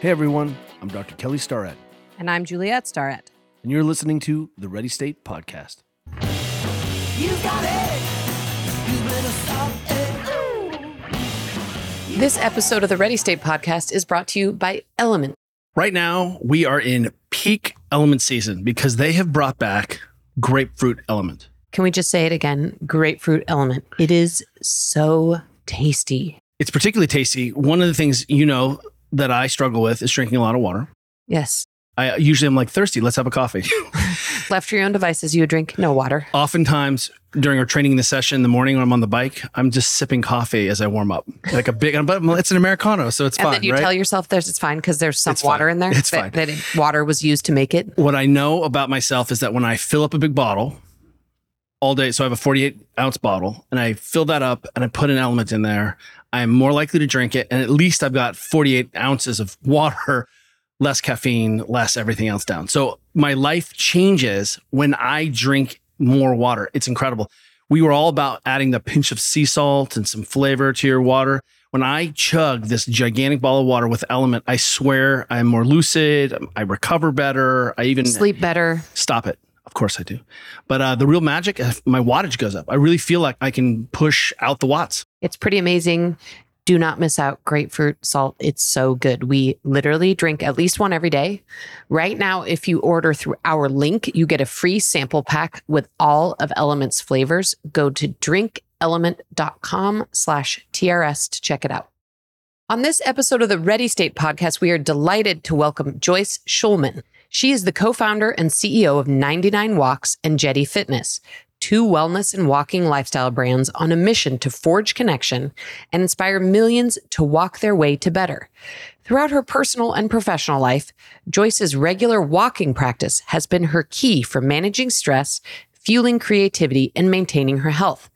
Hey everyone, I'm Dr. Kelly Starrett, And I'm Juliette Starrett. and you're listening to the Ready State Podcast. This episode of the Ready State podcast is brought to you by Element. Right now, we are in peak element season because they have brought back grapefruit element. Can we just say it again? Grapefruit Element. It is so tasty. It's particularly tasty. One of the things you know that I struggle with is drinking a lot of water. Yes. I usually am like thirsty. Let's have a coffee. Left to your own devices, you would drink no water. Oftentimes during our training in the session in the morning when I'm on the bike, I'm just sipping coffee as I warm up, like a big. But it's an americano, so it's And fine, then you right? tell yourself there's it's fine because there's some It's fine. water in there. It's that, fine. that it- water was used to make it. what I know about myself is that when I fill up a big bottle all day, so I have a 48 ounce bottle and I fill that up and I put an element in there, I'm more likely to drink it. And at least I've got 48 ounces of water, less caffeine, less everything else down. So my life changes when I drink more water. It's incredible. We were all about adding the pinch of sea salt and some flavor to your water. When I chug this gigantic ball of water with element, I swear I'm more lucid. I recover better. I even Sleep better. stop it. Of course I do. But uh, the real magic, uh, my wattage goes up. I really feel like I can push out the watts. It's pretty amazing. Do not miss out grapefruit salt. It's so good. We literally drink at least one every day. Right now, if you order through our link, you get a free sample pack with all of Element's flavors. Go to drinkelement.com slash TRS to check it out. On this episode of the Ready State podcast, we are delighted to welcome Joyce Shulman. She is the co-founder and CEO of 99 Walks and Jetti Fitness, two wellness and walking lifestyle brands on a mission to forge connection and inspire millions to walk their way to better. Throughout her personal and professional life, Joyce's regular walking practice has been her key for managing stress, fueling creativity, and maintaining her health.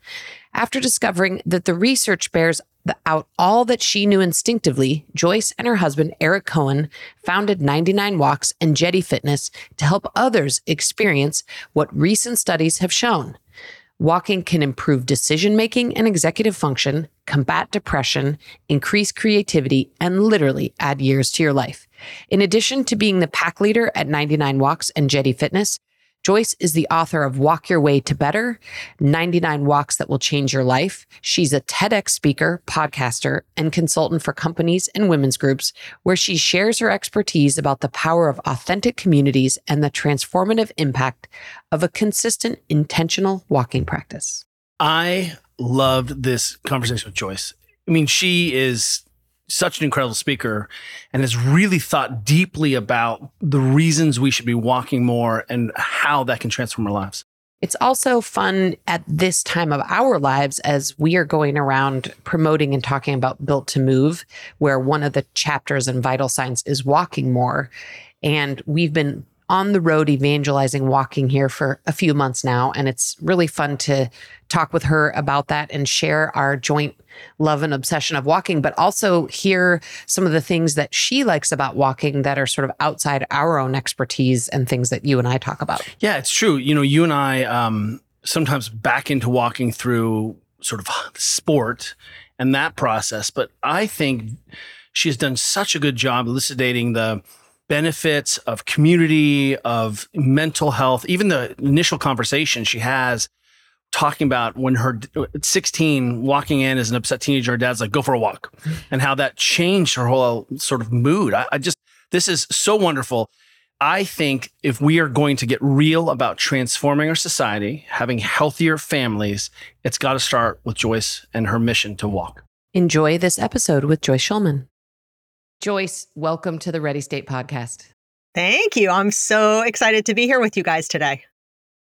After discovering that the research bears out all that she knew instinctively, Joyce and her husband, Eric Cohen, founded 99 Walks and Jetti Fitness to help others experience what recent studies have shown. Walking can improve decision making and executive function, combat depression, increase creativity, and literally add years to your life. In addition to being the pack leader at 99 Walks and Jetti Fitness, Joyce is the author of Walk Your Way to Better 99 Walks That Will Change Your Life. She's a TEDx speaker, podcaster, and consultant for companies and women's groups, where she shares her expertise about the power of authentic communities and the transformative impact of a consistent, intentional walking practice. I loved this conversation with Joyce. I mean, she is such an incredible speaker and has really thought deeply about the reasons we should be walking more and how that can transform our lives. It's also fun at this time of our lives as we are going around promoting and talking about Built to Move, where one of the chapters in Vital Signs is walking more. And we've been on the road evangelizing walking here for a few months now. And it's really fun to talk with her about that and share our joint love and obsession of walking, but also hear some of the things that she likes about walking that are sort of outside our own expertise and things that you and I talk about. Yeah, it's true. You know, you and I um, sometimes back into walking through sort of sport and that process, but I think she has done such a good job elucidating the benefits of community, of mental health, even the initial conversation she has talking about when her 16 walking in as an upset teenager, her dad's like, go for a walk and how that changed her whole sort of mood. I, I just, this is so wonderful. I think if we are going to get real about transforming our society, having healthier families, it's got to start with Joyce and her mission to walk. Enjoy this episode with Joyce Shulman. Joyce, welcome to the Ready State podcast. Thank you. I'm so excited to be here with you guys today.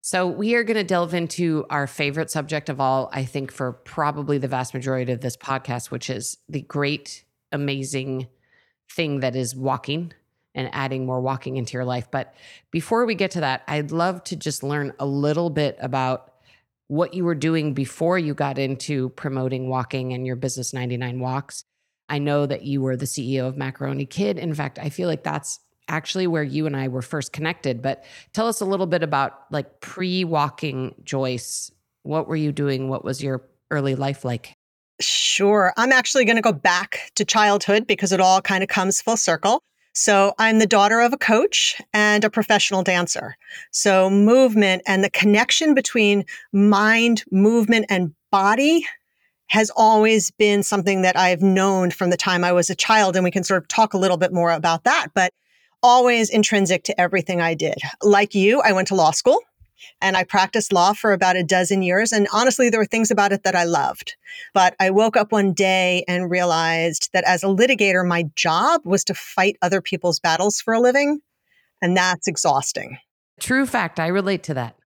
So, we are going to delve into our favorite subject of all, I think, for probably the vast majority of this podcast, which is the great, amazing thing that is walking and adding more walking into your life. But before we get to that, I'd love to just learn a little bit about what you were doing before you got into promoting walking and your business 99 walks. I know that you were the CEO of Macaroni Kid. In fact, I feel like that's actually where you and I were first connected. But tell us a little bit about like pre walking Joyce. What were you doing? What was your early life like? Sure. I'm actually going to go back to childhood because it all kind of comes full circle. So I'm the daughter of a coach and a professional dancer. So movement and the connection between mind, movement, and body has always been something that I've known from the time I was a child. And we can sort of talk a little bit more about that, but always intrinsic to everything I did. Like you, I went to law school and I practiced law for about a dozen years. And honestly, there were things about it that I loved. But I woke up one day and realized that as a litigator, my job was to fight other people's battles for a living. And that's exhausting. True fact. I relate to that.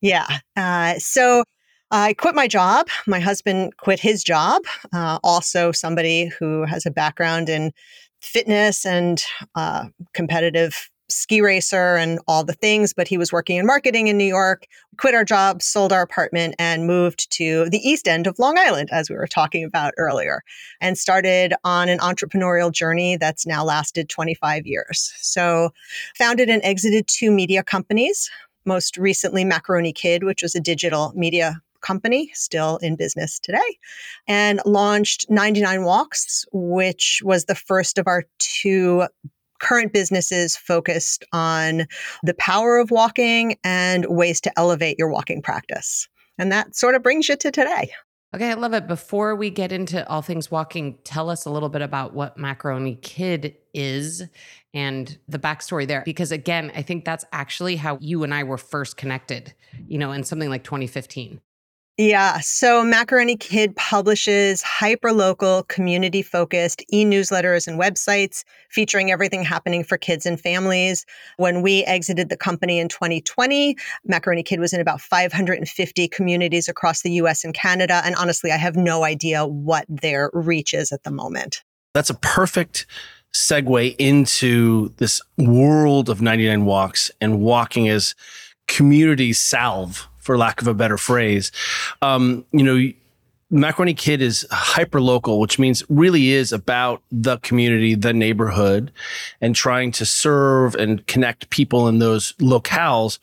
Yeah. Uh, so I quit my job. My husband quit his job. Uh, also, somebody who has a background in fitness and uh, competitive ski racer and all the things, but he was working in marketing in New York. We quit our job, sold our apartment, and moved to the east end of Long Island, as we were talking about earlier, and started on an entrepreneurial journey that's now lasted 25 years. So, founded and exited two media companies, most recently Macaroni Kid, which was a digital media company, still in business today, and launched 99 Walks, which was the first of our two current businesses focused on the power of walking and ways to elevate your walking practice. And that sort of brings you to today. Okay, I love it. Before we get into all things walking, tell us a little bit about what Macaroni Kid is and the backstory there. Because again, I think that's actually how you and I were first connected, you know, in something like 2015. Yeah. So Macaroni Kid publishes hyper-local, community-focused e-newsletters and websites featuring everything happening for kids and families. When we exited the company in 2020, Macaroni Kid was in about 550 communities across the US and Canada. And honestly, I have no idea what their reach is at the moment. That's a perfect segue into this world of 99 walks and walking as community salve for lack of a better phrase. Um, you know, Macaroni Kid is hyper local, which means really is about the community, the neighborhood, and trying to serve and connect people in those locales.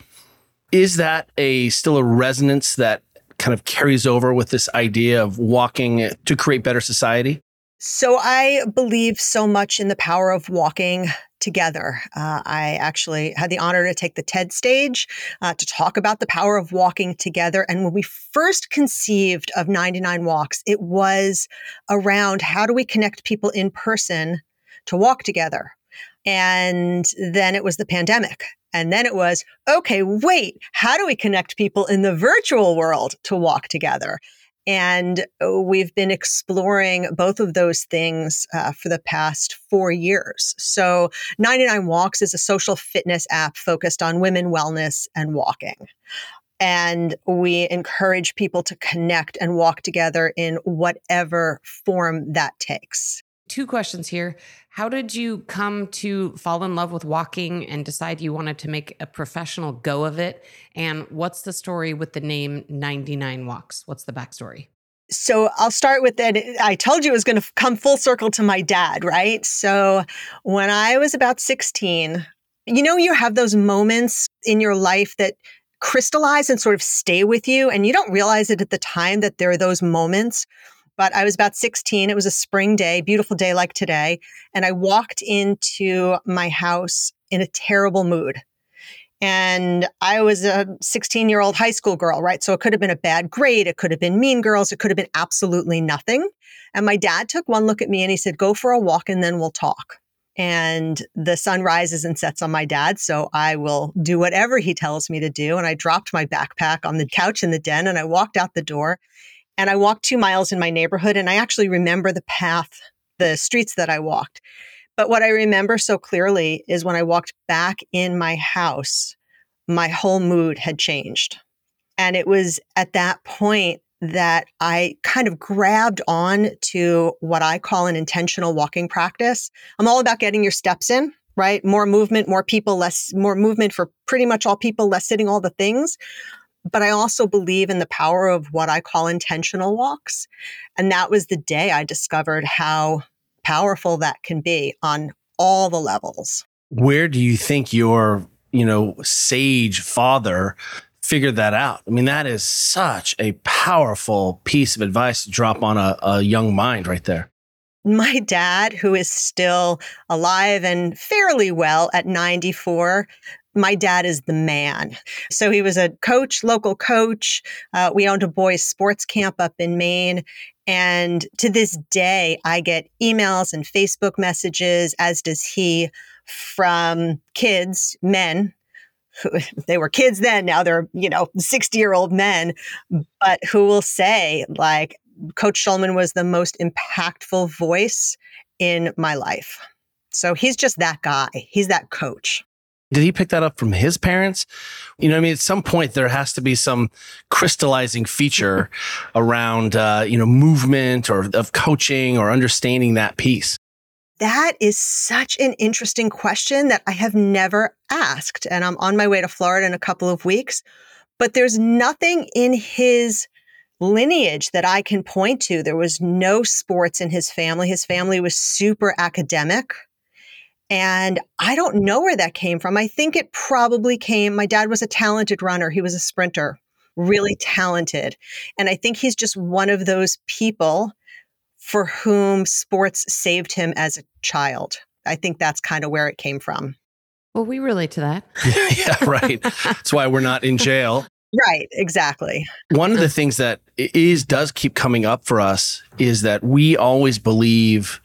Is that a still a resonance that kind of carries over with this idea of walking to create better society? So I believe so much in the power of walking together. Uh, I actually had the honor to take the TED stage uh, to talk about the power of walking together. And when we first conceived of 99 Walks, it was around how do we connect people in person to walk together? And then it was the pandemic. And then it was, okay, wait, how do we connect people in the virtual world to walk together? And uh, we've been exploring both of those things uh, for the past four years. So, 99 Walks is a social fitness app focused on women wellness and walking. And we encourage people to connect and walk together in whatever form that takes. Two questions here. How did you come to fall in love with walking and decide you wanted to make a professional go of it? And what's the story with the name 99 Walks? What's the backstory? So I'll start with that. I told you it was going to come full circle to my dad, right? So when I was about 16, you know, you have those moments in your life that crystallize and sort of stay with you, and you don't realize it at the time that there are those moments but I was about 16. It was a spring day, beautiful day like today. And I walked into my house in a terrible mood. And I was a 16 year old high school girl, right? So it could have been a bad grade. It could have been mean girls. It could have been absolutely nothing. And my dad took one look at me and he said, Go for a walk and then we'll talk. And the sun rises and sets on my dad. So I will do whatever he tells me to do. And I dropped my backpack on the couch in the den and I walked out the door. And I walked two miles in my neighborhood and I actually remember the path, the streets that I walked. But what I remember so clearly is when I walked back in my house, my whole mood had changed. And it was at that point that I kind of grabbed on to what I call an intentional walking practice. I'm all about getting your steps in, right? More movement, more people, less, more movement for pretty much all people, less sitting all the things. But I also believe in the power of what I call intentional walks. And that was the day I discovered how powerful that can be on all the levels. Where do you think your, you know, sage father figured that out? I mean, that is such a powerful piece of advice to drop on a, a young mind right there. my dad, who is still alive and fairly well at 94, my dad is the man. So he was a coach, local coach. Uh, we owned a boys' sports camp up in Maine. And to this day, I get emails and Facebook messages, as does he, from kids, men. They were kids then, now they're, you know, 60 year old men, but who will say, like, Coach Shulman was the most impactful voice in my life. So he's just that guy. He's that coach. Did he pick that up from his parents? You know, I mean, at some point there has to be some crystallizing feature around, uh, you know, movement or of coaching or understanding that piece. That is such an interesting question that I have never asked. And I'm on my way to Florida in a couple of weeks, but there's nothing in his lineage that I can point to. There was no sports in his family. His family was super academic. And I don't know where that came from. I think it probably came. My dad was a talented runner, he was a sprinter, really talented. And I think he's just one of those people for whom sports saved him as a child. I think that's kind of where it came from. Well, we relate to that. yeah, right. That's why we're not in jail. Right, exactly. One of the things that is does keep coming up for us is that we always believe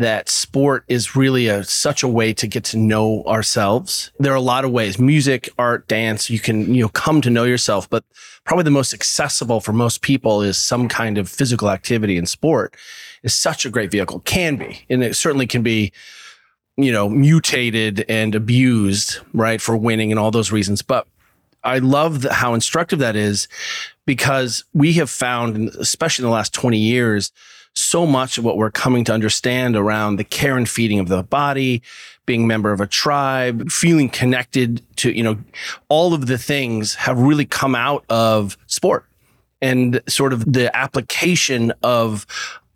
that sport is really a such a way to get to know ourselves. There are a lot of ways, music, art, dance, you can, you know, come to know yourself, but probably the most accessible for most people is some kind of physical activity and sport is such a great vehicle. Can be. And it certainly can be you know, mutated and abused, right, for winning and all those reasons. But I love the, how instructive that is because we have found, especially in the last 20 years, so much of what we're coming to understand around the care and feeding of the body, being member of a tribe, feeling connected to, you know, all of the things have really come out of sport and sort of the application of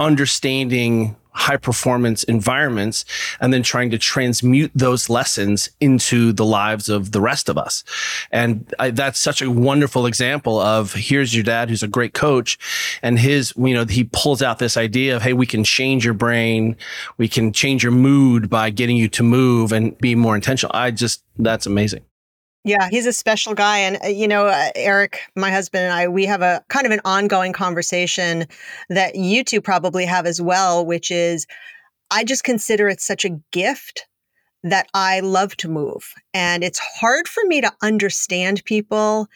understanding high performance environments and then trying to transmute those lessons into the lives of the rest of us. And I, that's such a wonderful example of here's your dad who's a great coach and his, you know, he pulls out this idea of, Hey, we can change your brain. We can change your mood by getting you to move and be more intentional. I just, that's amazing. Yeah, he's a special guy. And, uh, you know, uh, Eric, my husband and I, we have a kind of an ongoing conversation that you two probably have as well, which is I just consider it such a gift that I love to move. And it's hard for me to understand people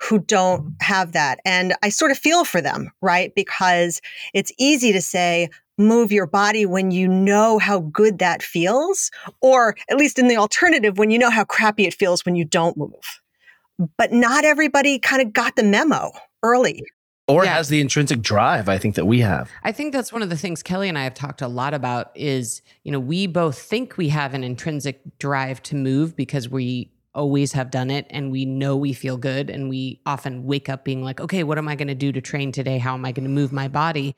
who don't have that. And I sort of feel for them, right? Because it's easy to say, move your body when you know how good that feels, or at least in the alternative, when you know how crappy it feels when you don't move. But not everybody kind of got the memo early. Or yeah. has the intrinsic drive, I think, that we have. I think that's one of the things Kelly and I have talked a lot about is, you know, we both think we have an intrinsic drive to move because we always have done it and we know we feel good and we often wake up being like okay what am i going to do to train today how am i going to move my body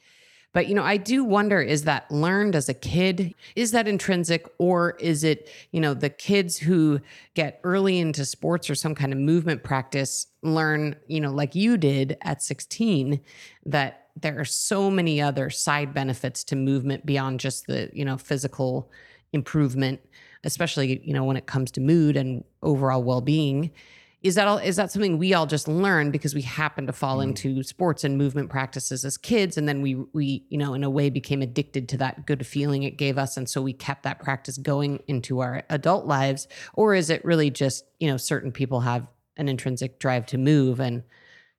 but, you know, I do wonder is that learned as a kid? Is that intrinsic? Or is it, you know, the kids who get early into sports or some kind of movement practice learn, you know, like you did at 16, that there are so many other side benefits to movement beyond just the, you know, physical improvement, especially, you know, when it comes to mood and overall well being is that all is that something we all just learn because we happen to fall mm. into sports and movement practices as kids? And then we we you know in a way became addicted to that good feeling it gave us. And so we kept that practice going into our adult lives. Or is it really just you know certain people have an intrinsic drive to move and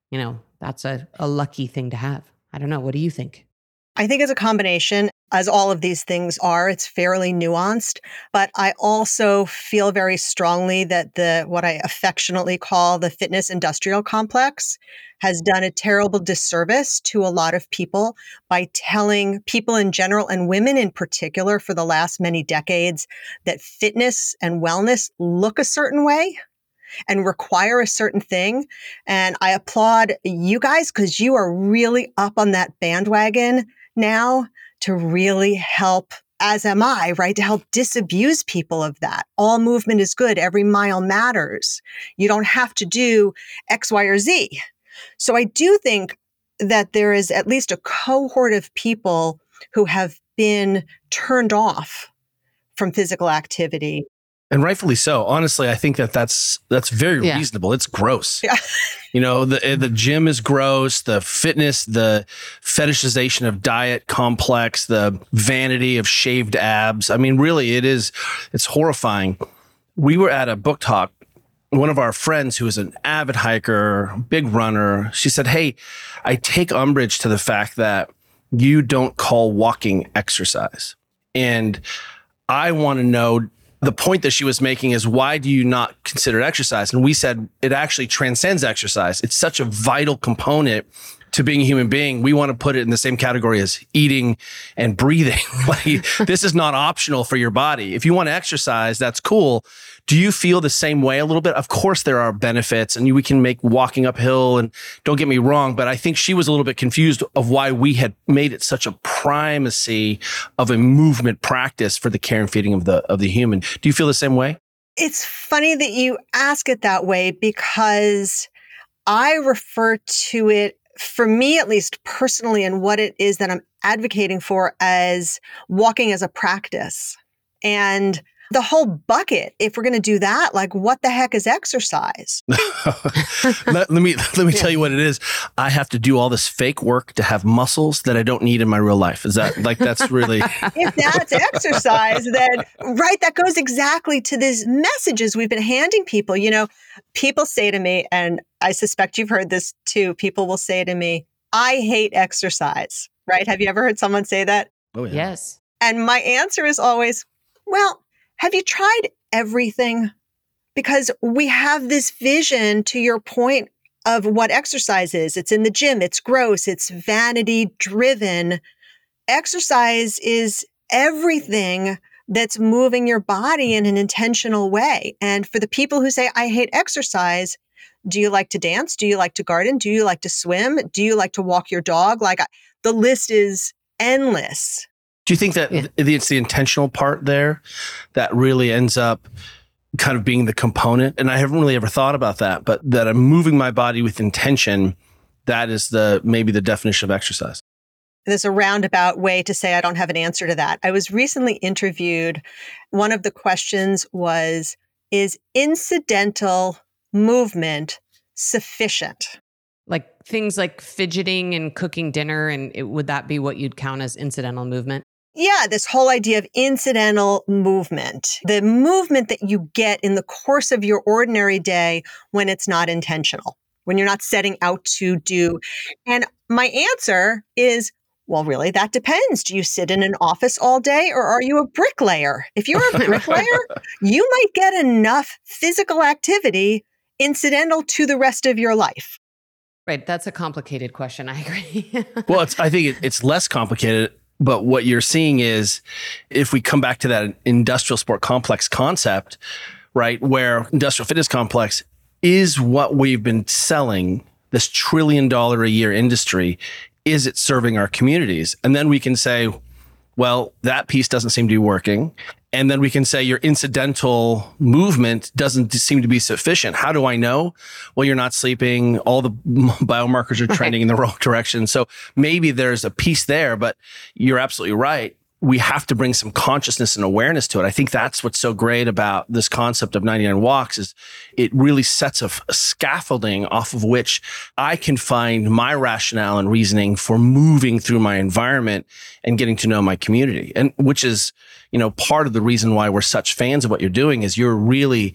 you know that's a, a lucky thing to have? I don't know. What do you think I think it's a combination, as all of these things are. It's fairly nuanced, but I also feel very strongly that the what I affectionately call the fitness industrial complex has done a terrible disservice to a lot of people by telling people in general and women in particular for the last many decades that fitness and wellness look a certain way and require a certain thing. And I applaud you guys because you are really up on that bandwagon now to really help as am I, right? To help disabuse people of that. All movement is good. Every mile matters. You don't have to do X, Y, or Z. So I do think that there is at least a cohort of people who have been turned off from physical activity. And rightfully so. Honestly, I think that that's that's very Yeah. reasonable. It's gross. Yeah. You know, the the gym is gross. The fitness, the fetishization of diet complex, the vanity of shaved abs. I mean, really, it is. It's horrifying. We were at a book talk. One of our friends, who is an avid hiker, big runner, she said, "Hey, I take umbrage to the fact that you don't call walking exercise." And I want to know the point that she was making is why do you not consider exercise? And we said it actually transcends exercise. It's such a vital component to being a human being. We want to put it in the same category as eating and breathing. like this is not optional for your body. If you want to exercise, that's cool. Do you feel the same way a little bit? Of course, there are benefits, and we can make walking uphill. And don't get me wrong, but I think she was a little bit confused of why we had made it such a primacy of a movement practice for the care and feeding of the of the human. Do you feel the same way? It's funny that you ask it that way because I refer to it, for me at least personally, and what it is that I'm advocating for as walking as a practice. And the whole bucket, if we're going to do that, like what the heck is exercise? let, let me let me tell you what it is. I have to do all this fake work to have muscles that I don't need in my real life. Is that like that's really if that's exercise, then right, that goes exactly to these messages we've been handing people. You know, people say to me, and I suspect you've heard this too, people will say to me, I hate exercise, right? Have you ever heard someone say that? oh yeah. Yes. And my answer is always, well, have you tried everything? Because we have this vision, to your point, of what exercise is. It's in the gym, it's gross, it's vanity driven. Exercise is everything that's moving your body in an intentional way. And for the people who say, I hate exercise, do you like to dance? Do you like to garden? Do you like to swim? Do you like to walk your dog? Like the list is endless. Do you think that Yeah. it's the intentional part there that really ends up kind of being the component? And I haven't really ever thought about that, but that I'm moving my body with intention. That is the maybe the definition of exercise. there's a roundabout way to say I don't have an answer to that. I was recently interviewed. One of the questions was Is incidental movement sufficient? Like things like fidgeting and cooking dinner, and it, would that be what you'd count as incidental movement? Yeah, this whole idea of incidental movement, the movement that you get in the course of your ordinary day when it's not intentional, when you're not setting out to do. And my answer is, well, really, that depends. Do you sit in an office all day or are you a bricklayer? If you're a bricklayer, you might get enough physical activity incidental to the rest of your life. Right. That's a complicated question. I agree. well, it's, I think it, it's less complicated, but what you're seeing is if we come back to that industrial sport complex concept, right, where industrial fitness complex is what we've been selling this trillion dollar a year industry. Is it serving our communities? And then we can say, well, that piece doesn't seem to be working. And then we can say your incidental movement doesn't seem to be sufficient. How do I know? Well, you're not sleeping. All the biomarkers are trending in the wrong direction. So maybe there's a piece there, but you're absolutely right. We have to bring some consciousness and awareness to it. I think that's what's so great about this concept of 99 walks is it really sets a, a scaffolding off of which I can find my rationale and reasoning for moving through my environment and getting to know my community. And which is, you know, part of the reason why we're such fans of what you're doing is you're really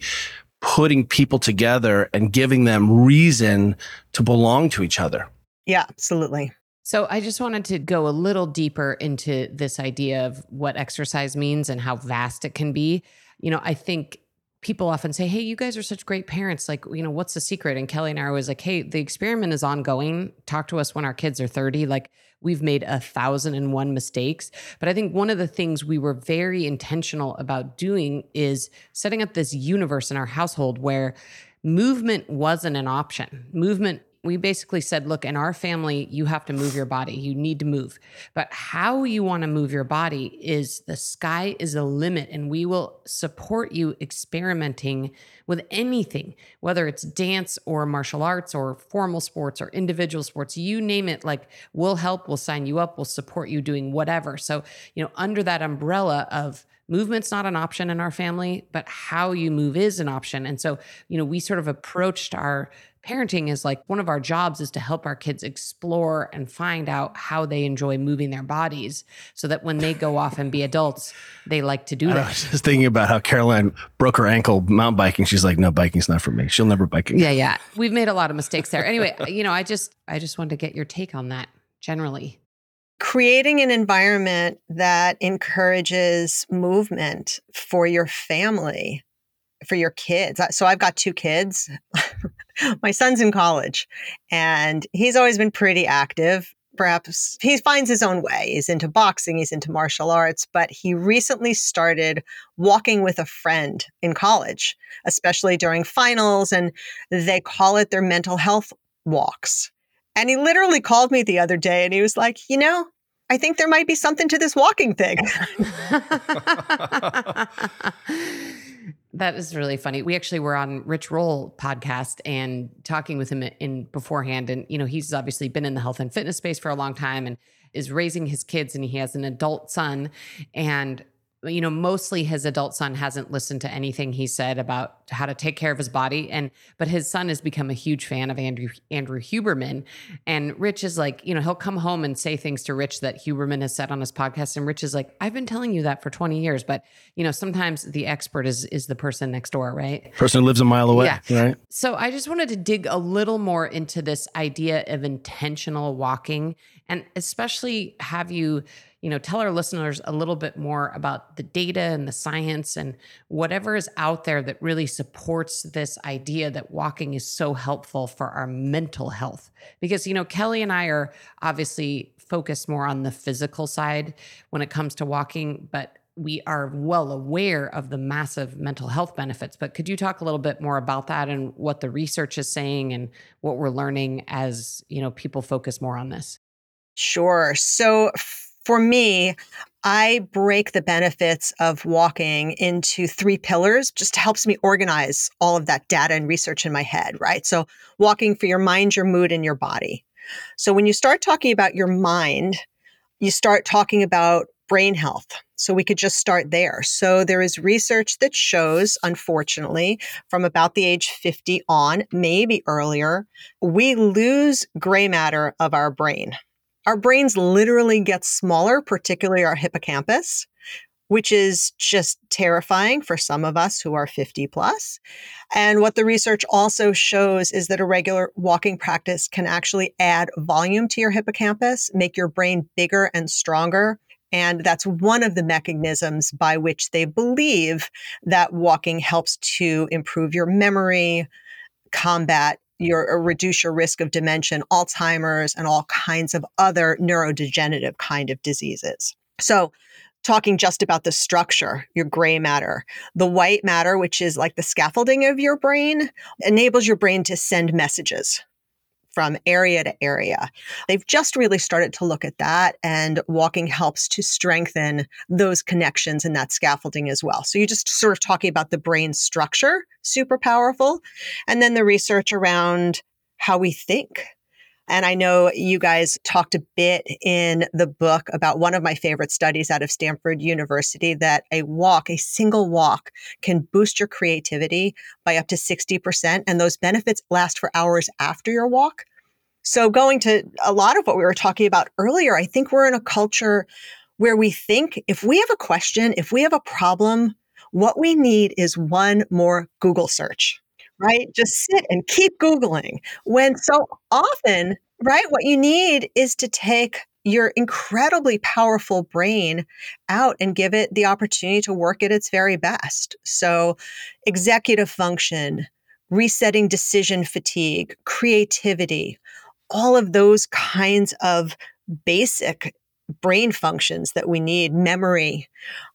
putting people together and giving them reason to belong to each other. Yeah, absolutely. So I just wanted to go a little deeper into this idea of what exercise means and how vast it can be. You know, I think people often say, Hey, you guys are such great parents. Like, you know, what's the secret? And Kelly and I always like, Hey, the experiment is ongoing. Talk to us when our kids are 30. Like, we've made a thousand and one mistakes. But I think one of the things we were very intentional about doing is setting up this universe in our household where movement wasn't an option. Movement we basically said, look, in our family, you have to move your body. You need to move. But how you want to move your body is the sky is the limit. And we will support you experimenting with anything, whether it's dance or martial arts or formal sports or individual sports, you name it. Like we'll help, we'll sign you up, we'll support you doing whatever. So, you know, under that umbrella of movement's not an option in our family, but how you move is an option. And so, you know, we sort of approached our parenting is like one of our jobs is to help our kids explore and find out how they enjoy moving their bodies so that when they go off and be adults, they like to do that. I was just thinking about how Caroline broke her ankle mountain biking. She's like, no, biking's not for me. She'll never bike again. Yeah, yeah. We've made a lot of mistakes there. Anyway, uh, you know, I just I just wanted to get your take on that generally creating an environment that encourages movement for your family for your kids so i've got two kids my son's in college and he's always been pretty active perhaps he finds his own way he's into boxing he's into martial arts but he recently started walking with a friend in college especially during finals and they call it their mental health walks and he literally called me the other day and he was like, you know, I think there might be something to this walking thing. that is really funny. We actually were on Rich Roll podcast and talking with him in beforehand. And, you know, he's obviously been in the health and fitness space for a long time and is raising his kids and he has an adult son. And you know, mostly his adult son hasn't listened to anything he said about how to take care of his body. And but his son has become a huge fan of Andrew Andrew Huberman. And Rich is like, you know, he'll come home and say things to Rich that Huberman has said on his podcast. And Rich is like, I've been telling you that for 20 years. But you know, sometimes the expert is is the person next door, right? Person who lives a mile away. Yeah. Right. So I just wanted to dig a little more into this idea of intentional walking and especially have you you know, tell our listeners a little bit more about the data and the science and whatever is out there that really supports this idea that walking is so helpful for our mental health. Because, you know, Kelly and I are obviously focused more on the physical side when it comes to walking, but we are well aware of the massive mental health benefits. But could you talk a little bit more about that and what the research is saying and what we're learning as, you know, people focus more on this? Sure. So for me, I break the benefits of walking into three pillars, just helps me organize all of that data and research in my head, right? So, walking for your mind, your mood, and your body. So, when you start talking about your mind, you start talking about brain health. So, we could just start there. So, there is research that shows, unfortunately, from about the age 50 on, maybe earlier, we lose gray matter of our brain our brains literally get smaller, particularly our hippocampus, which is just terrifying for some of us who are 50 plus. And what the research also shows is that a regular walking practice can actually add volume to your hippocampus, make your brain bigger and stronger. And that's one of the mechanisms by which they believe that walking helps to improve your memory, combat your or reduce your risk of dementia, Alzheimer's, and all kinds of other neurodegenerative kind of diseases. So talking just about the structure, your gray matter. The white matter, which is like the scaffolding of your brain, enables your brain to send messages from area to area. They've just really started to look at that, and walking helps to strengthen those connections and that scaffolding as well. So you're just sort of talking about the brain structure, super powerful, and then the research around how we think. And I know you guys talked a bit in the book about one of my favorite studies out of Stanford University that a walk, a single walk, can boost your creativity by up to 60%. And those benefits last for hours after your walk. So, going to a lot of what we were talking about earlier, I think we're in a culture where we think if we have a question, if we have a problem, what we need is one more Google search right? Just sit and keep Googling. When so often, right, what you need is to take your incredibly powerful brain out and give it the opportunity to work at its very best. So, executive function, resetting decision fatigue, creativity, all of those kinds of basic brain functions that we need, memory.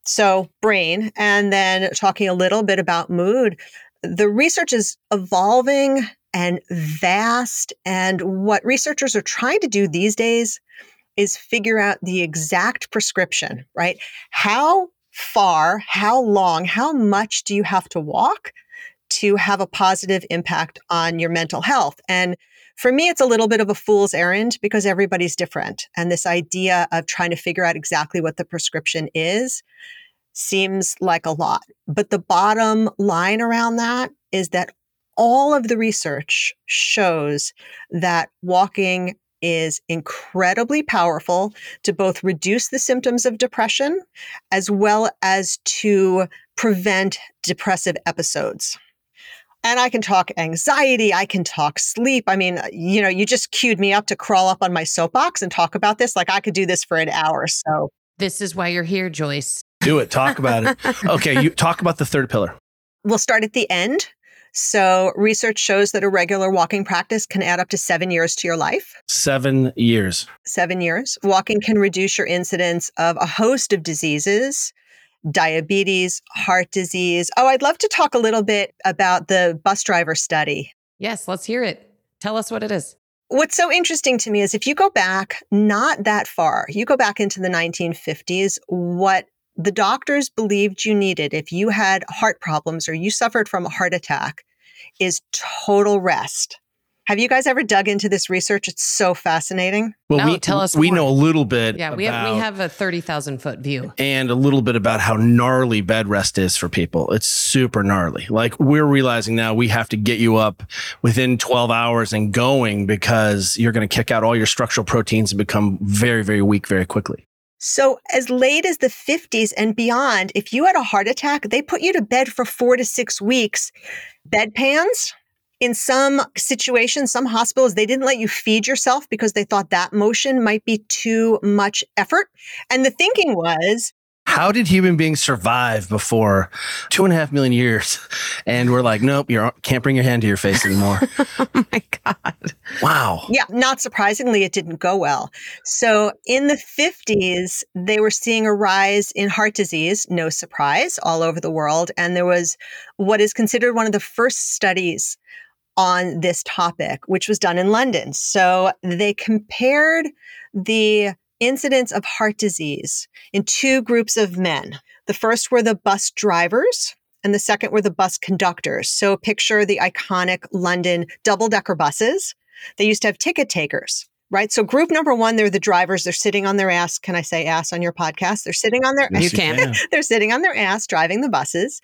So, brain, and then talking a little bit about mood the research is evolving and vast. And what researchers are trying to do these days is figure out the exact prescription, right? How far, how long, how much do you have to walk to have a positive impact on your mental health? And for me, it's a little bit of a fool's errand because everybody's different. And this idea of trying to figure out exactly what the prescription is seems like a lot. But the bottom line around that is that all of the research shows that walking is incredibly powerful to both reduce the symptoms of depression as well as to prevent depressive episodes. And I can talk anxiety, I can talk sleep. I mean, you know, you just queued me up to crawl up on my soapbox and talk about this. Like I could do this for an hour. So, this is why you're here, Joyce. Do it. Talk about it. Okay, you talk about the third pillar. We'll start at the end. So, research shows that a regular walking practice can add up to seven years to your life. Seven years. Seven years. Walking can reduce your incidence of a host of diseases diabetes, heart disease. Oh, I'd love to talk a little bit about the bus driver study. Yes, let's hear it. Tell us what it is. What's so interesting to me is if you go back not that far, you go back into the 1950s, what the doctors believed you needed if you had heart problems or you suffered from a heart attack is total rest. Have you guys ever dug into this research? It's so fascinating. Well, No, we tell us We more. know a little bit. Yeah, we have we have a thirty thousand foot view. and a little bit about how gnarly bed rest is for people. It's super gnarly. Like we're realizing now we have to get you up within 12 hours and going because you're going to kick out all your structural proteins and become very, very weak very quickly. So, as late as the 50s and beyond, if you had a heart attack, they put you to bed for four to six weeks. Bedpans, in some situations, some hospitals, they didn't let you feed yourself because they thought that motion might be too much effort. And the thinking was, How did human beings survive before two and a half million years? And we're like, nope, you can't bring your hand to your face anymore. oh my god. wow. yeah, not surprisingly, it didn't go well. So, in the 50s, they were seeing a rise in heart disease, no surprise, all over the world. And there was what is considered one of the first studies on this topic, which was done in London. So they compared the incidence of heart disease in two groups of men. The first were the bus drivers, and the second were the bus conductors. So picture the iconic London double decker buses. They used to have ticket takers. Right. So group number one, they're the drivers. They're sitting on their ass. Can I say ass on your podcast? They're sitting on their ass. You can. they're sitting on their ass driving the buses.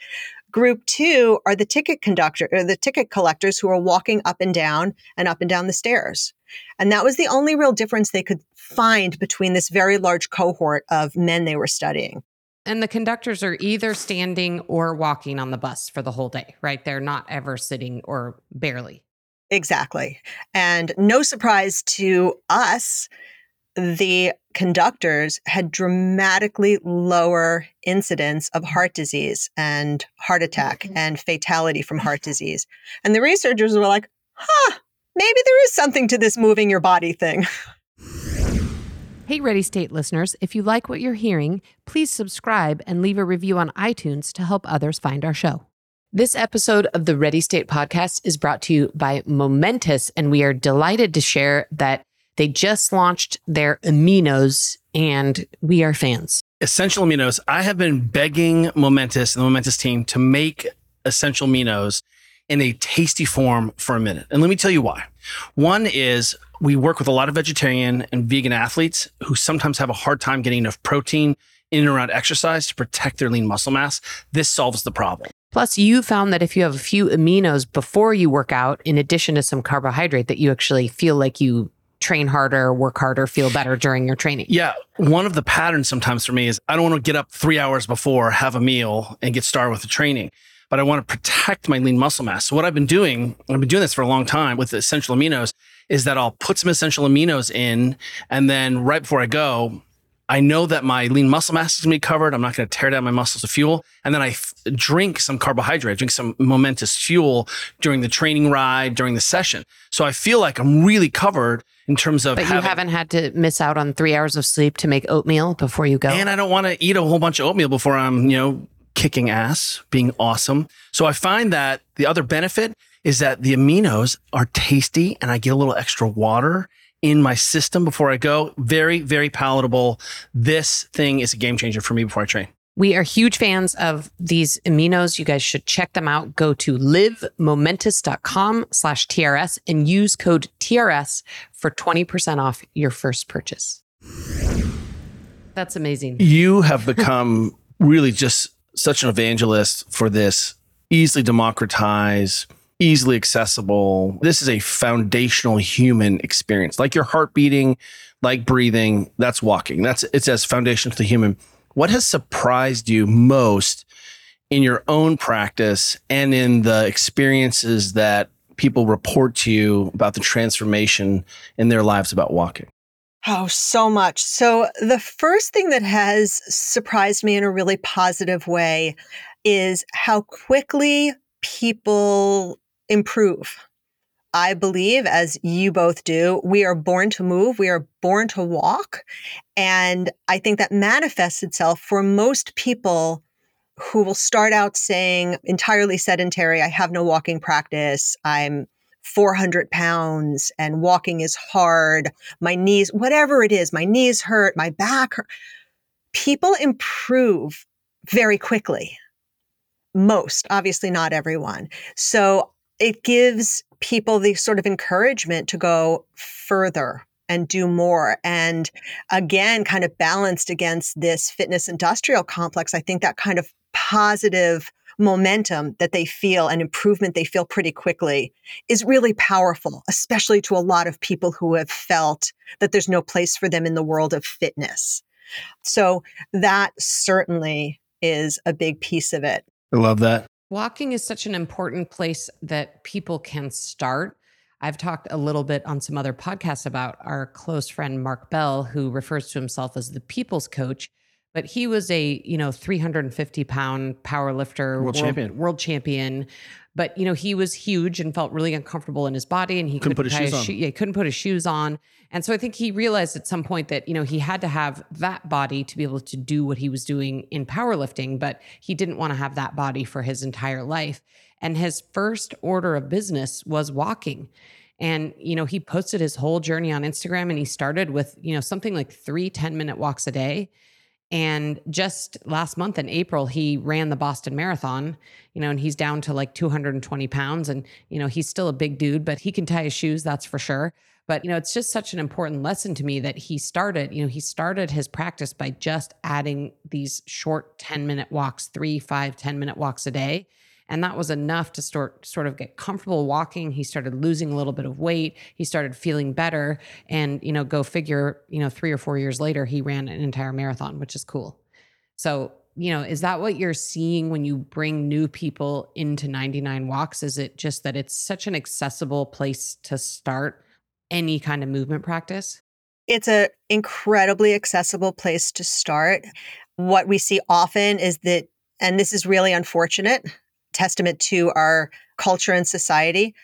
Group two are the ticket conductor or the ticket collectors who are walking up and down and up and down the stairs. And that was the only real difference they could find between this very large cohort of men they were studying. And the conductors are either standing or walking on the bus for the whole day, right? They're not ever sitting or barely. Exactly. And no surprise to us, the conductors had dramatically lower incidence of heart disease and heart attack mm-hmm. and fatality from heart disease. And the researchers were like, huh, maybe there is something to this moving your body thing. Hey, Ready State listeners, if you like what you're hearing, please subscribe and leave a review on iTunes to help others find our show. This episode of the Ready State podcast is brought to you by Momentous, and we are delighted to share that they just launched their aminos, and we are fans. Essential aminos. I have been begging Momentous and the Momentous team to make essential aminos in a tasty form for a minute. And let me tell you why. One is we work with a lot of vegetarian and vegan athletes who sometimes have a hard time getting enough protein in and around exercise to protect their lean muscle mass. This solves the problem. Plus, you found that if you have a few aminos before you work out, in addition to some carbohydrate, that you actually feel like you train harder, work harder, feel better during your training. Yeah. One of the patterns sometimes for me is I don't want to get up three hours before, have a meal, and get started with the training. But I want to protect my lean muscle mass. So what I've been doing, I've been doing this for a long time with the essential aminos, is that I'll put some essential aminos in, and then right before I go, I know that my lean muscle mass is going to be covered. I'm not going to tear down my muscles to fuel. And then I f- drink some carbohydrate, drink some momentous fuel during the training ride, during the session. So I feel like I'm really covered in terms of But you haven't had to miss out on three hours of sleep to make oatmeal before you go. and I don't want to eat a whole bunch of oatmeal before I'm, you know, kicking ass, being awesome. So I find that the other benefit is that the aminos are tasty and I get a little extra water in my system before I go. Very, very palatable. This thing is a game changer for me before I train. We are huge fans of these aminos. You guys should check them out. Go to livemomentous.com slash TRS and use code TRS for 20% off your first purchase. That's amazing. You have become really just such an evangelist for this easily democratized, easily accessible. This is a foundational human experience. Like your heart beating, like breathing, that's walking. That's it's as foundational to human. What has surprised you most in your own practice and in the experiences that people report to you about the transformation in their lives about walking? Oh, so much. So, the first thing that has surprised me in a really positive way is how quickly people improve. I believe, as you both do, we are born to move, we are born to walk. And I think that manifests itself for most people who will start out saying entirely sedentary, I have no walking practice, I'm 400 pounds and walking is hard, my knees, whatever it is, my knees hurt, my back hurt. People improve very quickly. Most, obviously not everyone. So it gives people the sort of encouragement to go further and do more. And again, kind of balanced against this fitness industrial complex, I think that kind of positive momentum that they feel and improvement they feel pretty quickly is really powerful, especially to a lot of people who have felt that there's no place for them in the world of fitness. So that certainly is a big piece of it. I love that. Walking is such an important place that people can start. I've talked a little bit on some other podcasts about our close friend Mark Bell, who refers to himself as the people's coach but he was a you know 350 pound power lifter world, world, champion. world champion. But you know he was huge and felt really uncomfortable in his body and he couldn't, couldn't put his shoes on. yeah, couldn't put his shoes on. And so i think he realized at some point that you know he had to have that body to be able to do what he was doing in powerlifting but he didn't want to have that body for his entire life. And his first order of business was walking. And you know he posted his whole journey on instagram and he started with you know something like three 10 minute walks a day and just last month in April, he ran the Boston Marathon, you know, and he's down to like 220 pounds. And, you know, he's still a big dude, but he can tie his shoes, that's for sure. But, you know, it's just such an important lesson to me that he started, you know, he started his practice by just adding these short 10 minute walks, three, five, 10 minute walks a day. And that was enough to start sort of get comfortable walking. He started losing a little bit of weight. He started feeling better. And, you know, go figure, you know, three or four years later, he ran an entire marathon, which is cool. So, you know, is that what you're seeing when you bring new people into 99 Walks? Is it just that it's such an accessible place to start any kind of movement practice? It's an incredibly accessible place to start. What we see often is that, and this is really unfortunate, testament to our culture and society.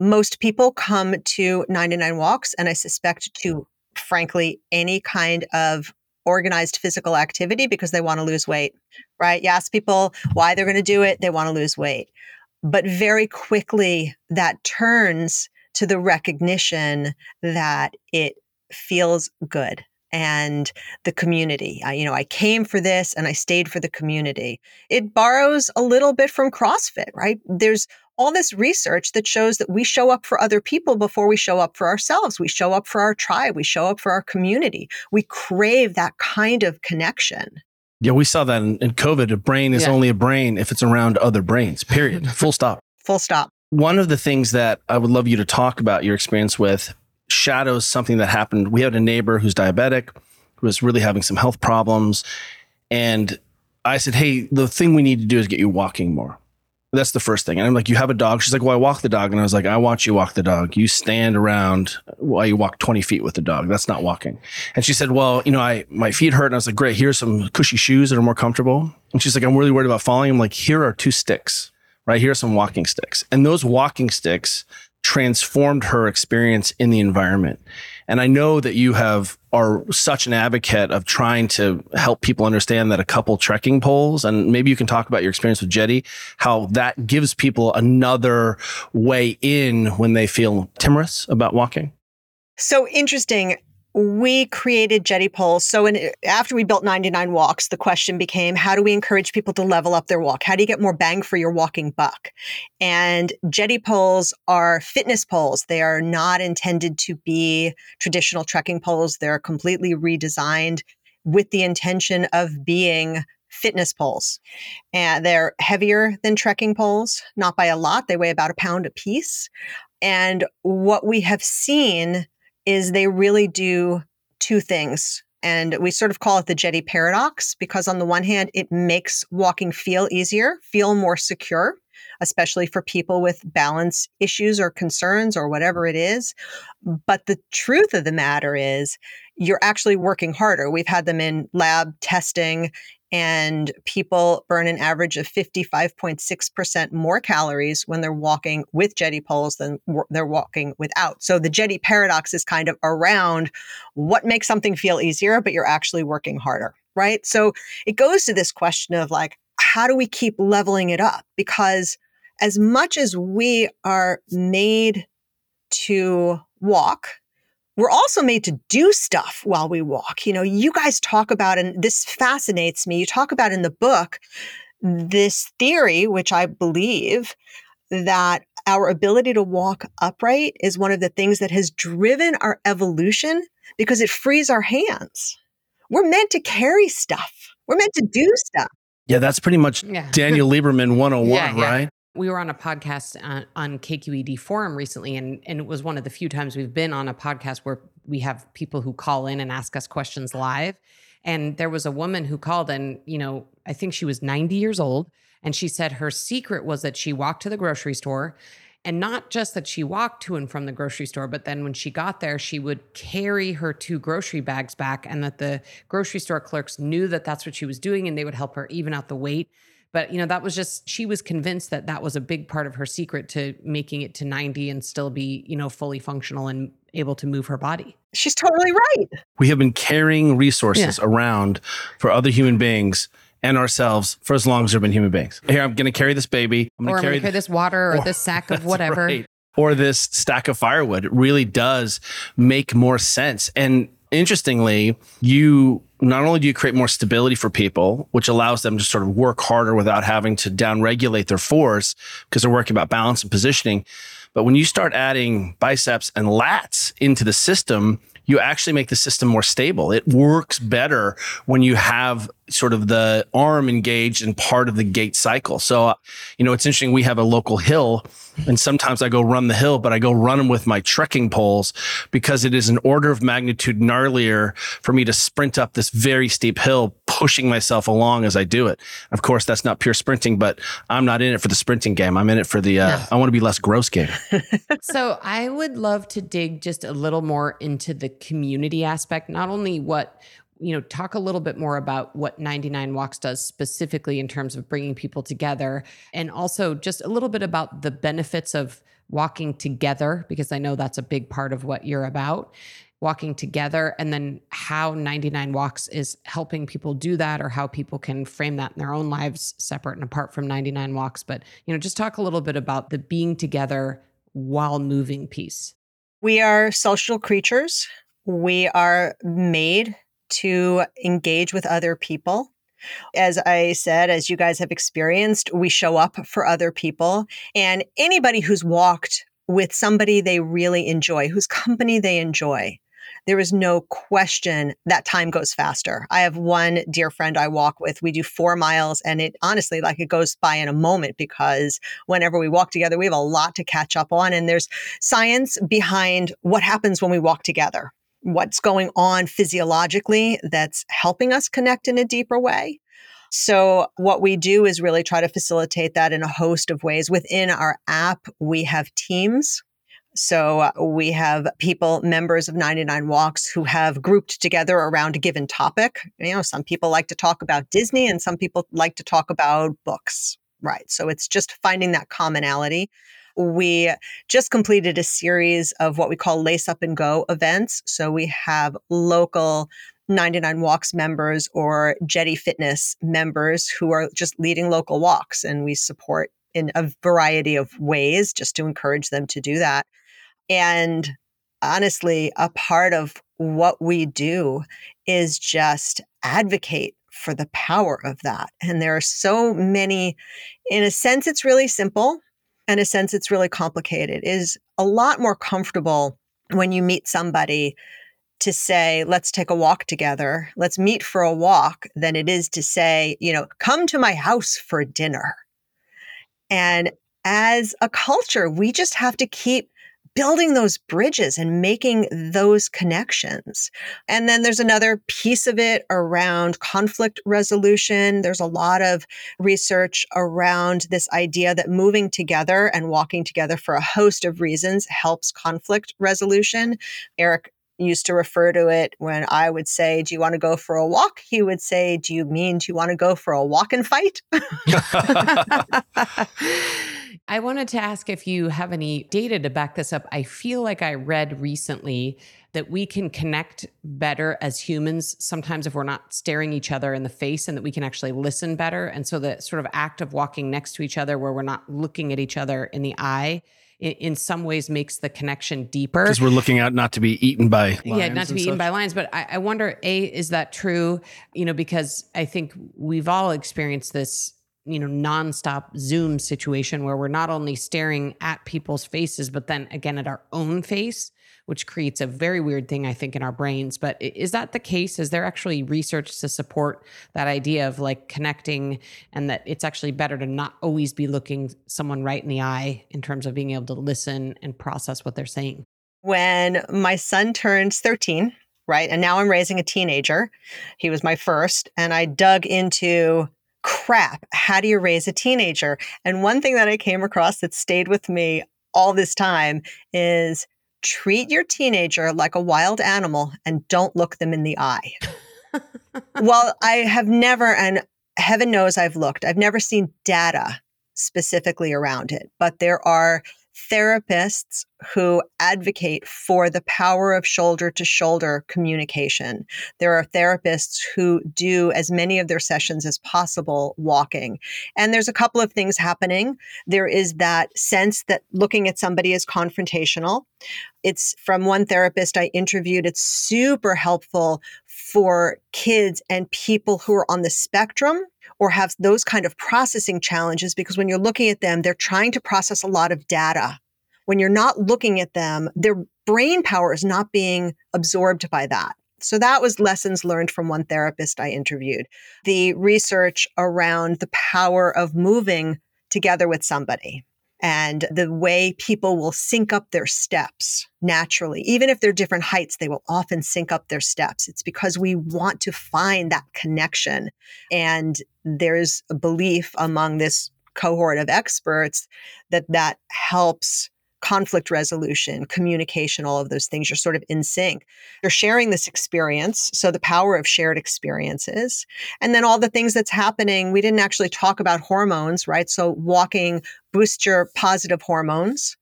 Most people come to 99 Walks, and I suspect to, frankly, any kind of organized physical activity because they want to lose weight, right? You ask people why they're going to do it, they want to lose weight. But very quickly, that turns to the recognition that it feels good and the community. I, you know, I came for this and I stayed for the community. It borrows a little bit from CrossFit, right? There's all this research that shows that we show up for other people before we show up for ourselves. We show up for our tribe. We show up for our community. We crave that kind of connection. Yeah, we saw that in, in COVID. A brain is yeah. only a brain if it's around other brains, period. Full stop. Full stop. One of the things that I would love you to talk about your experience with shadows something that happened. We had a neighbor who's diabetic, who was really having some health problems. And I said, Hey, the thing we need to do is get you walking more. That's the first thing. And I'm like, You have a dog? She's like, Well, I walk the dog. And I was like, I watch you walk the dog. You stand around while you walk 20 feet with the dog. That's not walking. And she said, Well, you know, I my feet hurt. And I was like, Great, here's some cushy shoes that are more comfortable. And she's like, I'm really worried about falling. I'm like, Here are two sticks, right? Here are some walking sticks. And those walking sticks transformed her experience in the environment. And I know that you have are such an advocate of trying to help people understand that a couple trekking poles, and maybe you can talk about your experience with Jetti, how that gives people another way in when they feel timorous about walking. So interesting we created Jetti Poles. So in, after we built 99 Walks, the question became how do we encourage people to level up their walk? How do you get more bang for your walking buck? And Jetti Poles are fitness poles. They are not intended to be traditional trekking poles. They're completely redesigned with the intention of being fitness poles. And they're heavier than trekking poles, not by a lot. They weigh about a pound a piece. And what we have seen is they really do two things. And we sort of call it the Jetti paradox because, on the one hand, it makes walking feel easier, feel more secure, especially for people with balance issues or concerns or whatever it is. But the truth of the matter is, you're actually working harder. We've had them in lab testing and people burn an average of 55.6% more calories when they're walking with jetti poles than they're walking without. So the jetti paradox is kind of around what makes something feel easier, but you're actually working harder, right? So it goes to this question of like, how do we keep leveling it up? Because as much as we are made to walk, we're also made to do stuff while we walk. You know, you guys talk about, and this fascinates me, you talk about in the book this theory, which I believe that our ability to walk upright is one of the things that has driven our evolution because it frees our hands. We're meant to carry stuff. We're meant to do stuff. Yeah, that's pretty much yeah. Daniel Lieberman 101, yeah, yeah. right? We were on a podcast on, on KQED Forum recently, and, and it was one of the few times we've been on a podcast where we have people who call in and ask us questions live. And there was a woman who called, and, you know, I think she was 90 years old. And she said her secret was that she walked to the grocery store and not just that she walked to and from the grocery store, but then when she got there, she would carry her two grocery bags back, and that the grocery store clerks knew that that's what she was doing and they would help her even out the weight. But, you know, that was just, she was convinced that that was a big part of her secret to making it to 90 and still be, you know, fully functional and able to move her body. She's totally right. We have been carrying resources yeah. around for other human beings and ourselves for as long as there have been human beings. Here, I'm going to carry this baby. I'm going to carry, carry, this water or, or this sack of whatever. Right. Or this stack of firewood. It really does make more sense. And interestingly, you not only do you create more stability for people, which allows them to sort of work harder without having to downregulate their force because they're working about balance and positioning. But when you start adding biceps and lats into the system, you actually make the system more stable. It works better when you have sort of the arm engaged in part of the gait cycle. So, uh, you know, it's interesting. We have a local hill and sometimes I go run the hill, but I go run them with my trekking poles because it is an order of magnitude gnarlier for me to sprint up this very steep hill, pushing myself along as I do it. Of course, that's not pure sprinting, but I'm not in it for the sprinting game. I'm in it for the, uh, no. I want to be less gross game. so I would love to dig just a little more into the community aspect, not only what you know, talk a little bit more about what 99 Walks does specifically in terms of bringing people together and also just a little bit about the benefits of walking together because I know that's a big part of what you're about walking together and then how 99 walks is helping people do that or how people can frame that in their own lives separate and apart from 99 walks but you know just talk a little bit about the being together while moving piece we are social creatures we are made to engage with other people. As I said, as you guys have experienced, we show up for other people. And anybody who's walked with somebody they really enjoy, whose company they enjoy, there is no question that time goes faster. I have one dear friend I walk with. We do four miles, and it honestly, like it goes by in a moment because whenever we walk together, we have a lot to catch up on. And there's science behind what happens when we walk together what's going on physiologically that's helping us connect in a deeper way. So, what we do is really try to facilitate that in a host of ways. Within our app, we have teams. So, we have people, members of 99 Walks, who have grouped together around a given topic. You know, some people like to talk about Disney and some people like to talk about books. Right. So, it's just finding that commonality. We just completed a series of what we call Lace Up and Go events. So we have local 99 Walks members or Jetti Fitness members who are just leading local walks, and we support in a variety of ways just to encourage them to do that. And honestly, a part of what we do is just advocate for the power of that. And there are so many, in a sense, it's really simple. In a sense, it's really complicated. It is a lot more comfortable when you meet somebody to say, let's take a walk together, let's meet for a walk, than it is to say, you know, come to my house for dinner. And as a culture, we just have to keep building those bridges and making those connections. And then there's another piece of it around conflict resolution. There's a lot of research around this idea that moving together and walking together for a host of reasons helps conflict resolution. Eric used to refer to it when I would say, Do you want to go for a walk? He would say, Do you mean, do you want to go for a walk and fight? I wanted to ask if you have any data to back this up. I feel like I read recently that we can connect better as humans sometimes if we're not staring each other in the face and that we can actually listen better. And so the sort of act of walking next to each other where we're not looking at each other in the eye in, some ways makes the connection deeper. Because we're looking out not to be eaten by yeah, not to be such. eaten by lions. But I, I wonder, a is that true? You know, because I think we've all experienced this you know nonstop zoom situation where we're not only staring at people's faces but then again at our own face which creates a very weird thing i think in our brains. But is that the case? Is there actually research to support that idea of like connecting and that it's actually better to not always be looking someone right in the eye in terms of being able to listen and process what they're saying? When my son turns 13 right and now i'm raising a teenager he was my first and i dug into crap, how do you raise a teenager? And one thing that I came across that stayed with me all this time is treat your teenager like a wild animal and don't look them in the eye. well, I have never, and heaven knows I've looked, I've never seen data specifically around it, but there are therapists who advocate for the power of shoulder to shoulder communication. There are therapists who do as many of their sessions as possible walking. And there's a couple of things happening. There is that sense that looking at somebody is confrontational. It's from one therapist I interviewed. It's super helpful for kids and people who are on the spectrum or have those kind of processing challenges because when you're looking at them, they're trying to process a lot of data. When you're not looking at them, their brain power is not being absorbed by that. So that was lessons learned from one therapist I interviewed. The research around the power of moving together with somebody and the way people will sync up their steps naturally. Even if they're different heights, they will often sync up their steps. It's because we want to find that connection. And there's a belief among this cohort of experts that that helps conflict resolution, communication, all of those things. You're sort of in sync. You're sharing this experience. So the power of shared experiences. And then all the things that's happening. We didn't actually talk about hormones, right? So walking boosts your positive hormones,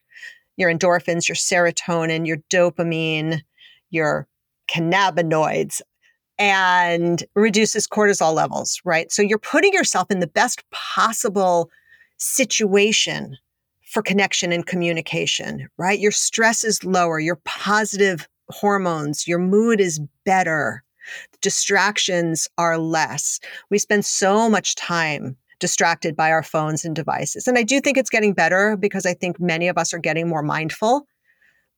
your endorphins, your serotonin, your dopamine, your cannabinoids and reduces cortisol levels, right? So you're putting yourself in the best possible situation for connection and communication, right? Your stress is lower, your positive hormones, your mood is better, distractions are less. We spend so much time distracted by our phones and devices. And I do think it's getting better because I think many of us are getting more mindful.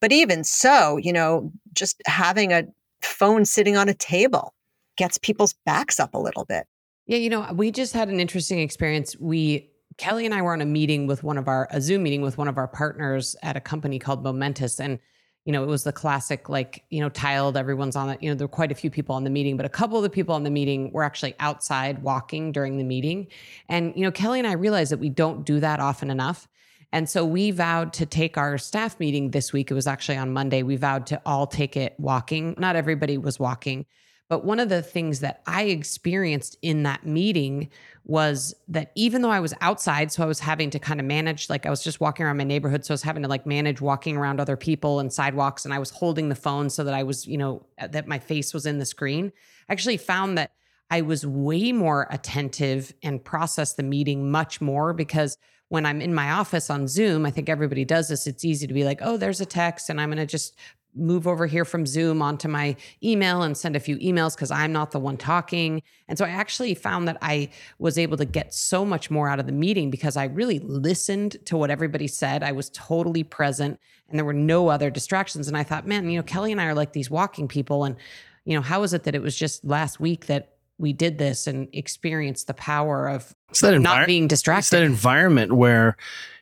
But even so, you know, just having a phone sitting on a table gets people's backs up a little bit. Yeah, you know, we just had an interesting experience. We Kelly and I were on a meeting with one of our a Zoom meeting with one of our partners at a company called Momentous and you know, it was the classic, like, you know, tiled, everyone's on it. You know, there were quite a few people on the meeting, but a couple of the people on the meeting were actually outside walking during the meeting. And, you know, Kelly and I realized that we don't do that often enough. And so we vowed to take our staff meeting this week. It was actually on Monday. We vowed to all take it walking. Not everybody was walking, But one of the things that I experienced in that meeting was that even though I was outside, so I was having to kind of manage, like I was just walking around my neighborhood. So I was having to like manage walking around other people and sidewalks. And I was holding the phone so that I was, you know, uh, that my face was in the screen. I actually found that I was way more attentive and processed the meeting much more because when I'm in my office on Zoom, I think everybody does this. It's easy to be like, oh, there's a text, and I'm going to just move over here from Zoom onto my email and send a few emails because I'm not the one talking. And so I actually found that I was able to get so much more out of the meeting because I really listened to what everybody said. I was totally present and there were no other distractions. And I thought, man, you know, Kelly and I are like these walking people. And, you know, how is it that it was just last week that we did this and experienced the power of not being distracted. It's that environment where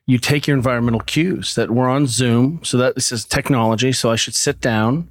you take your environmental cues that we're on Zoom. So that this is technology. So I should sit down.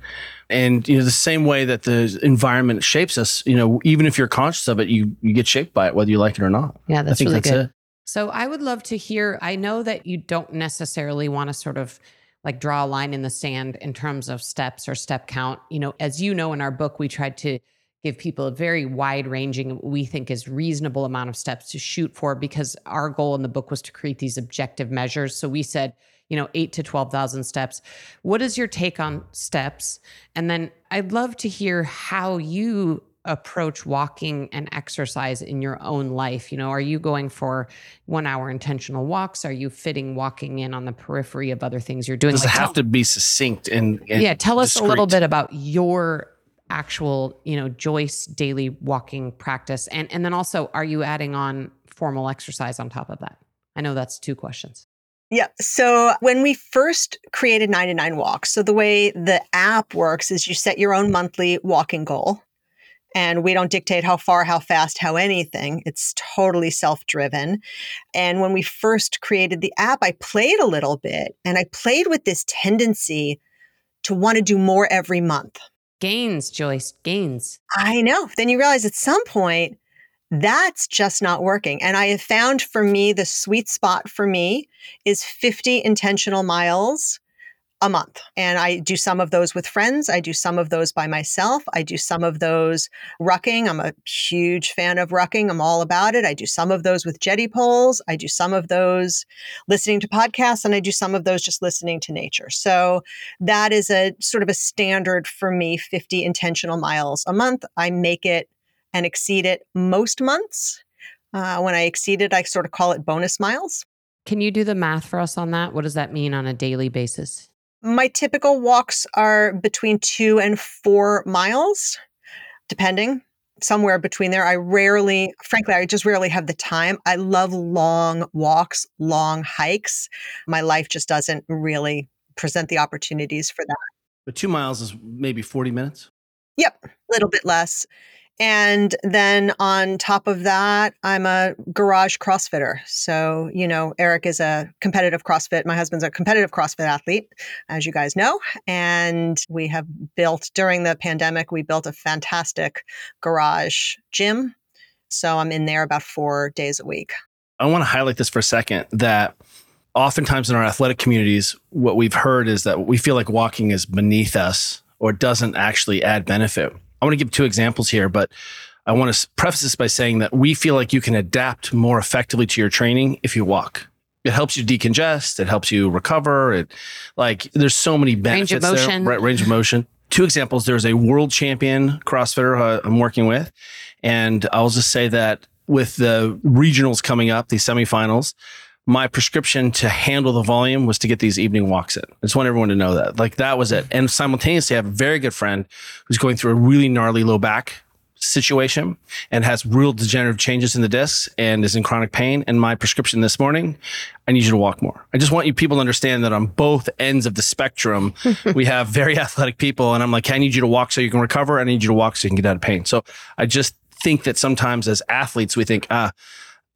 And you know, the same way that the environment shapes us, you know, even if you're conscious of it, you you get shaped by it, whether you like it or not. yeah, I that's think really that's good. it. So I would love to hear. I know that you don't necessarily want to sort of like draw a line in the sand in terms of steps or step count. You know, as you know, in our book, we tried to give people a very wide ranging, we think is reasonable amount of steps to shoot for because our goal in the book was to create these objective measures. So we said, you know, eight to 12,000 steps. What is your take on steps? And then I'd love to hear how you approach walking and exercise in your own life? You know, are you going for one hour intentional walks? Are you fitting walking in on the periphery of other things you're doing? Does it Like, have tell- to be succinct and, and yeah, tell us a little bit about your actual, you know, Joyce daily walking practice. And and then also are you adding on formal exercise on top of that? I know that's two questions. Yeah. So when we first created 99 Walks, so the way the app works is you set your own monthly walking goal. And we don't dictate how far, how fast, how anything. It's totally self driven. And when we first created the app, I played a little bit and I played with this tendency to want to do more every month. Gains, Joyce, gains. I know. Then you realize at some point that's just not working. And I have found for me the sweet spot for me is 50 intentional miles a month. And I do some of those with friends. I do some of those by myself. I do some of those rucking. I'm a huge fan of rucking. I'm all about it. I do some of those with jetti poles. I do some of those listening to podcasts and I do some of those just listening to nature. So that is a sort of a standard for me 50 intentional miles a month. I make it and exceed it most months. Uh, when I exceed it, I sort of call it bonus miles. Can you do the math for us on that? What does that mean on a daily basis? My typical walks are between two and four miles, depending, somewhere between there. I rarely, frankly, I just rarely have the time. I love long walks, long hikes. My life just doesn't really present the opportunities for that. But two miles is maybe 40 minutes. Yep, a little bit less. And then on top of that, I'm a garage CrossFitter. So, you know, Eric is a competitive CrossFit. My husband's a competitive CrossFit athlete, as you guys know. And we have built, during the pandemic, we built a fantastic garage gym. So I'm in there about four days a week. I want to highlight this for a second that oftentimes in our athletic communities, what we've heard is that we feel like walking is beneath us or doesn't actually add benefit. I want to give two examples here, but I want to preface this by saying that we feel like you can adapt more effectively to your training if you walk. It helps you decongest, it helps you recover. It like there's so many benefits Range of motion. there. Right, range of motion. Two examples. There's a world champion CrossFitter uh, I'm working with, and I'll just say that with the regionals coming up, the semifinals, my prescription to handle the volume was to get these evening walks in. I just want everyone to know that. Like that was it. And simultaneously, I have a very good friend who's going through a really gnarly low back situation and has real degenerative changes in the discs and is in chronic pain. And my prescription this morning, I need you to walk more. I just want you people to understand that on both ends of the spectrum, we have very athletic people. And I'm like, I need you to walk so you can recover. I need you to walk so you can get out of pain. So I just think that sometimes as athletes, we think, ah,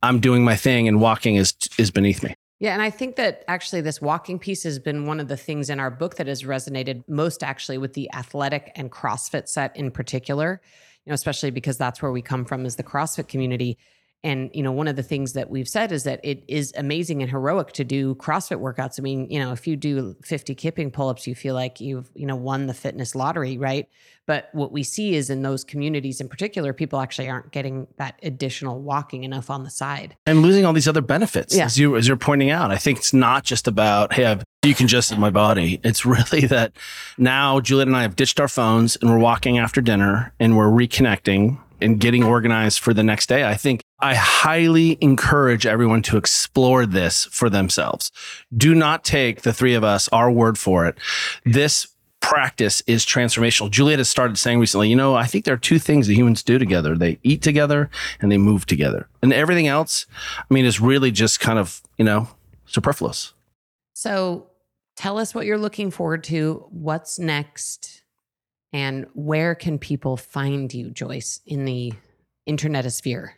I'm doing my thing and walking is is beneath me. Yeah, and I think that actually this walking piece has been one of the things in our book that has resonated most actually with the athletic and CrossFit set in particular, you know, especially because that's where we come from as the CrossFit community And, you know, one of the things that we've said is that it is amazing and heroic to do CrossFit workouts. I mean, you know, if you do 50 kipping pull ups, you feel like you've, you know, won the fitness lottery, right? But what we see is in those communities in particular, people actually aren't getting that additional walking enough on the side. And losing all these other benefits, Yeah. as, you, as you're pointing out. I think it's not just about, hey, I've decongested my body. It's really that now Juliet and I have ditched our phones and we're walking after dinner and we're reconnecting and getting organized for the next day. I think I highly encourage everyone to explore this for themselves. Do not take the three of us, our word for it. This practice is transformational. Juliet has started saying recently, you know, I think there are two things that humans do together. They eat together and they move together. And everything else, I mean, is really just kind of, you know, superfluous. So tell us what you're looking forward to, what's next, and where can people find you, Joyce, in the internetosphere?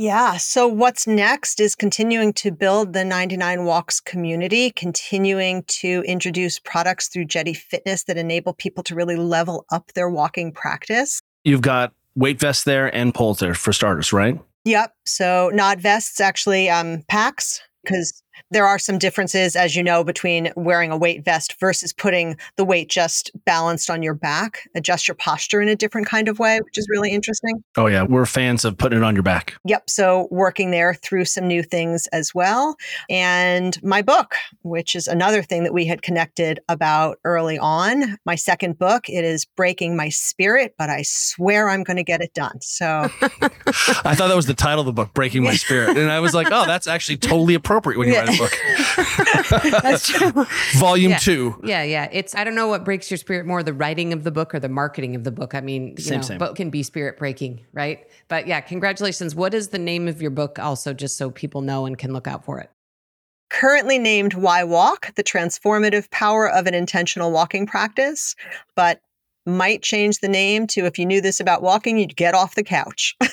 Yeah. So, what's next is continuing to build the 99 Walks community, continuing to introduce products through Jetti Fitness that enable people to really level up their walking practice. You've got weight vests there and poles there for starters, right? Yep. So, not vests, actually, um, packs, because there are some differences, as you know, between wearing a weight vest versus putting the weight just balanced on your back, adjust your posture in a different kind of way, which is really interesting. Oh, yeah. We're fans of putting it on your back. Yep. So working there through some new things as well. And my book, which is another thing that we had connected about early on. My second book, it is Breaking My Spirit, but I swear I'm going to get it done. So I thought that was the title of the book, Breaking My Spirit. And I was like, oh, that's actually totally appropriate when you Yeah. Write a book. That's true. Volume Yeah. two. Yeah, yeah. It's I don't know what breaks your spirit more, the writing of the book or the marketing of the book. I mean, you Same, know, same. both can be spirit breaking, right? But yeah, congratulations. What is the name of your book also just so people know and can look out for it? currently named Why Walk, the transformative power of an intentional walking practice, but might change the name to if you knew this about walking, you'd get off the couch.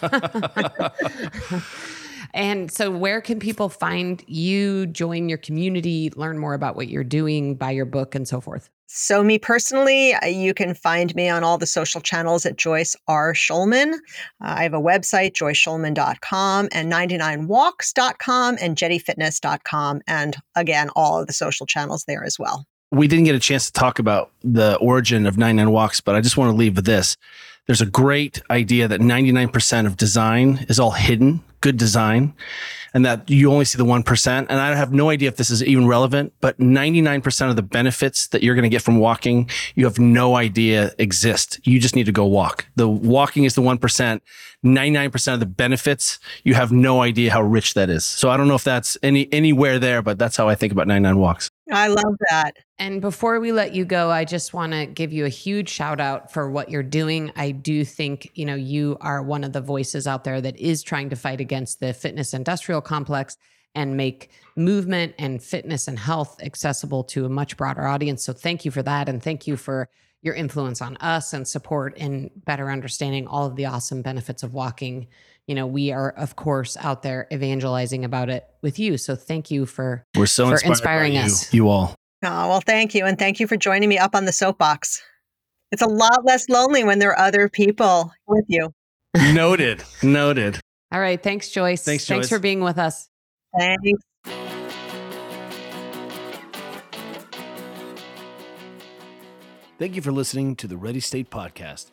and so where can people find you, join your community, learn more about what you're doing, buy your book and so forth? So, me personally, uh, you can find me on all the social channels at Joyce R. Shulman. Uh, I have a website, joyceshulman.com and 99walks.com and jettifitness.com. And again, all of the social channels there as well. we didn't get a chance to talk about the origin of 99 walks, but I just want to leave with this. There's a great idea that 99% of design is all hidden, good design, and that you only see the 1%. And I have no idea if this is even relevant, but 99% of the benefits that you're going to get from walking, you have no idea exist. You just need to go walk. The walking is the 1%. 99% of the benefits, you have no idea how rich that is. So I don't know if that's any anywhere there, but that's how I think about 99 walks. I love that. And before we let you go, I just want to give you a huge shout out for what you're doing. I do think, you know, you are one of the voices out there that is trying to fight against the fitness industrial complex and make movement and fitness and health accessible to a much broader audience. So thank you for that and thank you for your influence on us and support in better understanding all of the awesome benefits of walking. You know, we are of course out there evangelizing about it with you. So thank you for We're so For inspired inspiring by you, us. you all. Oh, well, thank you. And thank you for joining me up on the soapbox. It's a lot less lonely when there are other people with you. Noted. Noted. All right. Thanks, Joyce. Thanks, Joyce. Thanks for being with us. Thanks. Thank you for listening to the Ready State Podcast.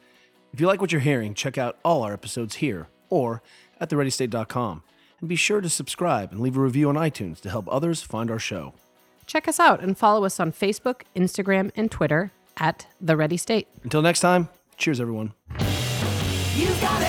If you like what you're hearing, check out all our episodes here or at thereadystate.com. And be sure to subscribe and leave a review on iTunes to help others find our show. Check us out and follow us on Facebook, Instagram, and Twitter at The Ready State. Until next time, cheers, everyone. You got